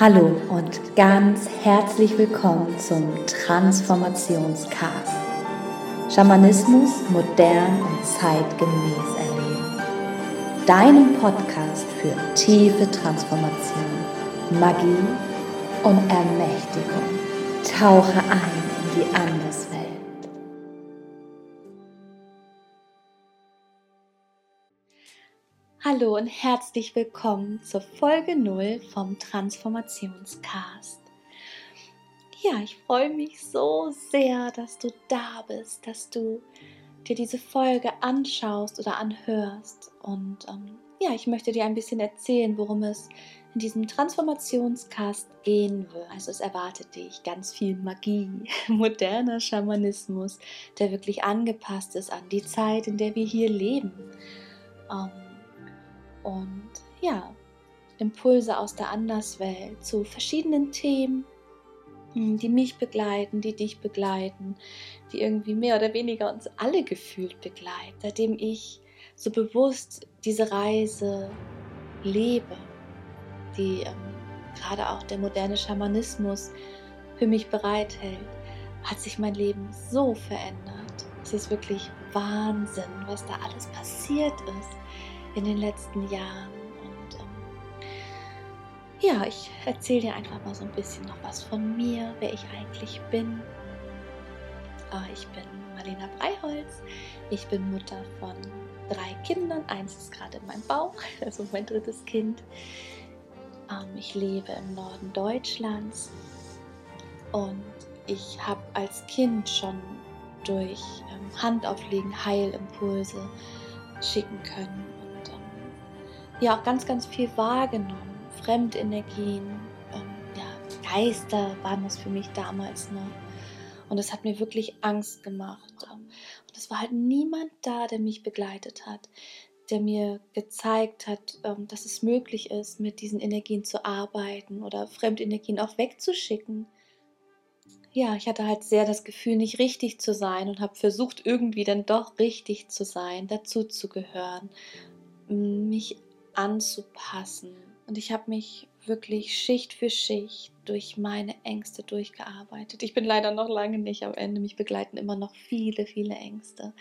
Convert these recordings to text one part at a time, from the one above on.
Hallo und ganz herzlich willkommen zum Transformationscast. Schamanismus modern und zeitgemäß erleben. Deinem Podcast für tiefe Transformation, Magie und Ermächtigung. Tauche ein in die Anderswelt. Hallo und herzlich willkommen zur Folge 0 vom Transformationscast. Ja, ich freue mich so sehr, dass du da bist, dass du dir diese Folge anschaust oder anhörst. Und ähm, ja, ich möchte dir ein bisschen erzählen, worum es in diesem Transformationscast gehen wird. Also es erwartet dich ganz viel Magie, moderner Schamanismus, der wirklich angepasst ist an die Zeit, in der wir hier leben. Ähm, und ja, Impulse aus der Anderswelt zu verschiedenen Themen, hm, die mich begleiten, die dich begleiten, die irgendwie mehr oder weniger uns alle gefühlt begleiten, seitdem ich so bewusst diese Reise lebe, die ähm, gerade auch der moderne Schamanismus für mich bereithält, hat sich mein Leben so verändert. Es ist wirklich Wahnsinn, was da alles passiert ist in den letzten Jahren. Und ähm, ja, ich erzähle dir einfach mal so ein bisschen noch was von mir, wer ich eigentlich bin. Äh, ich bin Marlena Breiholz. Ich bin Mutter von drei Kindern. Eins ist gerade in meinem Bauch, also mein drittes Kind. Ähm, ich lebe im Norden Deutschlands und ich habe als Kind schon durch ähm, Handauflegen Heilimpulse schicken können ja auch ganz, ganz viel wahrgenommen. Fremdenergien, ähm, ja, Geister waren das für mich damals noch. Und das hat mir wirklich Angst gemacht. Und es war halt niemand da, der mich begleitet hat, der mir gezeigt hat, ähm, dass es möglich ist, mit diesen Energien zu arbeiten oder Fremdenergien auch wegzuschicken. Ja, ich hatte halt sehr das Gefühl, nicht richtig zu sein und habe versucht, irgendwie dann doch richtig zu sein, dazu zu gehören, mich anzupassen. Und ich habe mich wirklich Schicht für Schicht durch meine Ängste durchgearbeitet. Ich bin leider noch lange nicht am Ende. Mich begleiten immer noch viele, viele Ängste.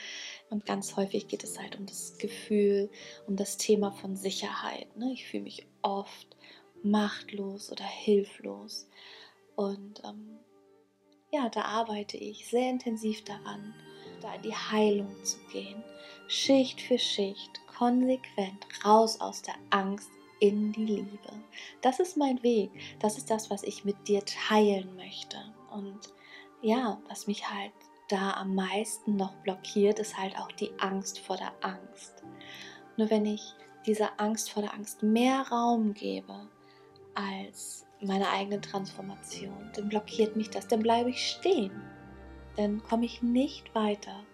Und ganz häufig geht es halt um das Gefühl, um das Thema von Sicherheit. Ne? Ich fühle mich oft machtlos oder hilflos. Und ähm, ja, da arbeite ich sehr intensiv daran, da in die Heilung zu gehen. Schicht für Schicht, konsequent raus aus der Angst in die Liebe. Das ist mein Weg. Das ist das, was ich mit dir teilen möchte. Und ja, was mich halt da am meisten noch blockiert, ist halt auch die Angst vor der Angst. Nur wenn ich dieser Angst vor der Angst mehr Raum gebe als meine eigene Transformation, dann blockiert mich das, dann bleibe ich stehen. Dann komme ich nicht weiter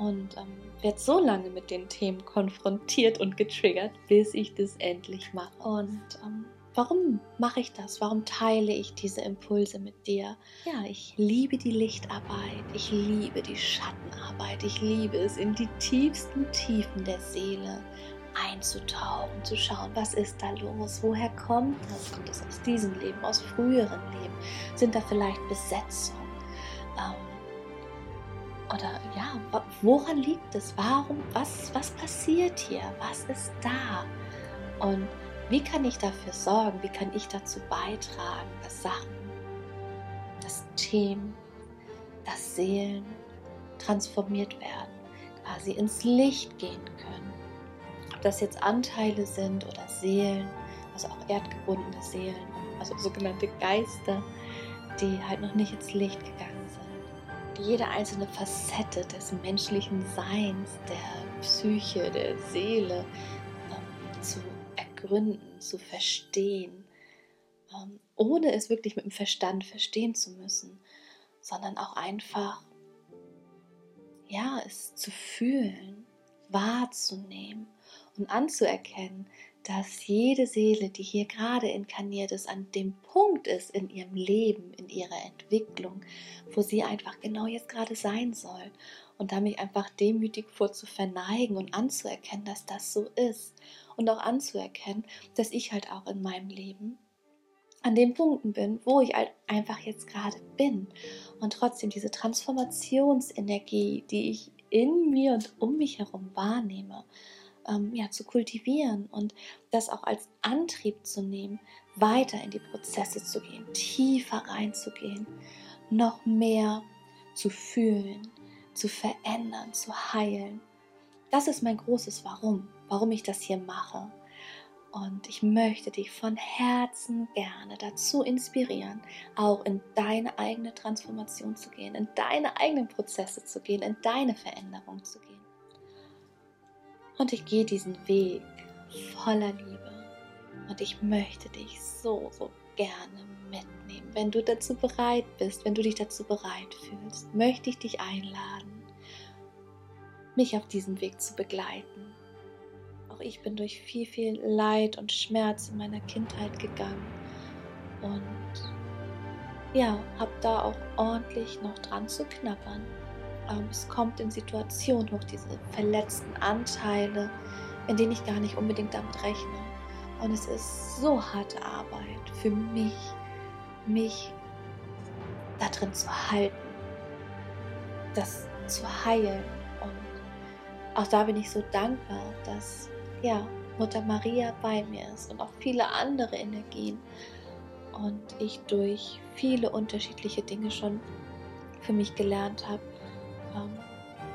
und ähm, werde so lange mit den Themen konfrontiert und getriggert, bis ich das endlich mache. Und ähm, warum mache ich das? Warum teile ich diese Impulse mit dir? Ja, ich liebe die Lichtarbeit, ich liebe die Schattenarbeit, ich liebe es, in die tiefsten Tiefen der Seele einzutauchen, zu schauen, was ist da los, woher kommt das? Kommt es aus diesem Leben, aus früheren Leben? Sind da vielleicht Besetzungen? Ähm, oder ja, woran liegt es? Warum, was, was passiert hier? Was ist da? Und wie kann ich dafür sorgen? Wie kann ich dazu beitragen, dass Sachen, dass Themen, dass Seelen transformiert werden, quasi ins Licht gehen können? Ob das jetzt Anteile sind oder Seelen, also auch erdgebundene Seelen, also sogenannte Geister, die halt noch nicht ins Licht gegangen jede einzelne Facette des menschlichen Seins, der Psyche, der Seele ähm, zu ergründen, zu verstehen, ähm, ohne es wirklich mit dem Verstand verstehen zu müssen, sondern auch einfach, ja, es zu fühlen, wahrzunehmen und anzuerkennen, dass jede Seele, die hier gerade inkarniert ist, an dem Punkt ist in ihrem Leben, in ihrer Entwicklung, wo sie einfach genau jetzt gerade sein soll. Und da mich einfach demütig vor zu verneigen und anzuerkennen, dass das so ist. Und auch anzuerkennen, dass ich halt auch in meinem Leben an den Punkten bin, wo ich halt einfach jetzt gerade bin und trotzdem diese Transformationsenergie, die ich in mir und um mich herum wahrnehme, ähm, ja, zu kultivieren und das auch als Antrieb zu nehmen, weiter in die Prozesse zu gehen, tiefer reinzugehen, noch mehr zu fühlen, zu verändern, zu heilen. Das ist mein großes Warum, warum ich das hier mache. Und ich möchte dich von Herzen gerne dazu inspirieren, auch in deine eigene Transformation zu gehen, in deine eigenen Prozesse zu gehen, in deine Veränderung zu gehen. Und ich gehe diesen Weg voller Liebe. Und ich möchte dich so, so gerne mitnehmen. Wenn du dazu bereit bist, wenn du dich dazu bereit fühlst, möchte ich dich einladen, mich auf diesem Weg zu begleiten auch ich bin durch viel, viel Leid und Schmerz in meiner Kindheit gegangen und ja, habe da auch ordentlich noch dran zu knabbern. Ähm, es kommt in Situationen hoch, diese verletzten Anteile, in denen ich gar nicht unbedingt damit rechne. Und es ist so harte Arbeit für mich, mich da drin zu halten, das zu heilen. Und auch da bin ich so dankbar, dass ja, Mutter Maria bei mir ist und auch viele andere Energien und ich durch viele unterschiedliche Dinge schon für mich gelernt habe, ähm,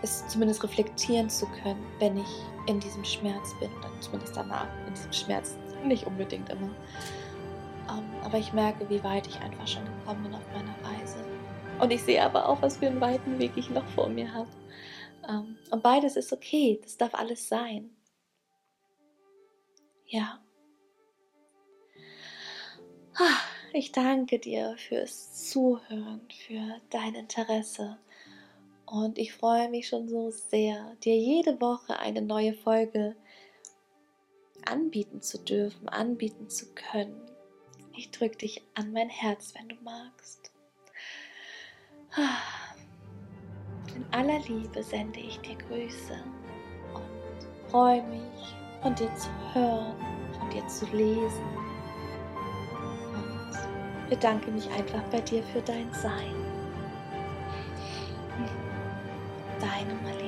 es zumindest reflektieren zu können, wenn ich in diesem Schmerz bin oder zumindest danach in diesem Schmerz, nicht unbedingt immer. Ähm, aber ich merke, wie weit ich einfach schon gekommen bin auf meiner Reise. Und ich sehe aber auch, was für einen weiten Weg ich noch vor mir habe. Ähm, und beides ist okay, das darf alles sein. Ja. Ah, ich danke dir fürs Zuhören, für dein Interesse. Und ich freue mich schon so sehr, dir jede Woche eine neue Folge anbieten zu dürfen, anbieten zu können. Ich drücke dich an mein Herz, wenn du magst. In aller Liebe sende ich dir Grüße und freue mich von dir zu hören, von dir zu lesen. Und bedanke mich einfach bei dir für dein Sein. Deine Marlene.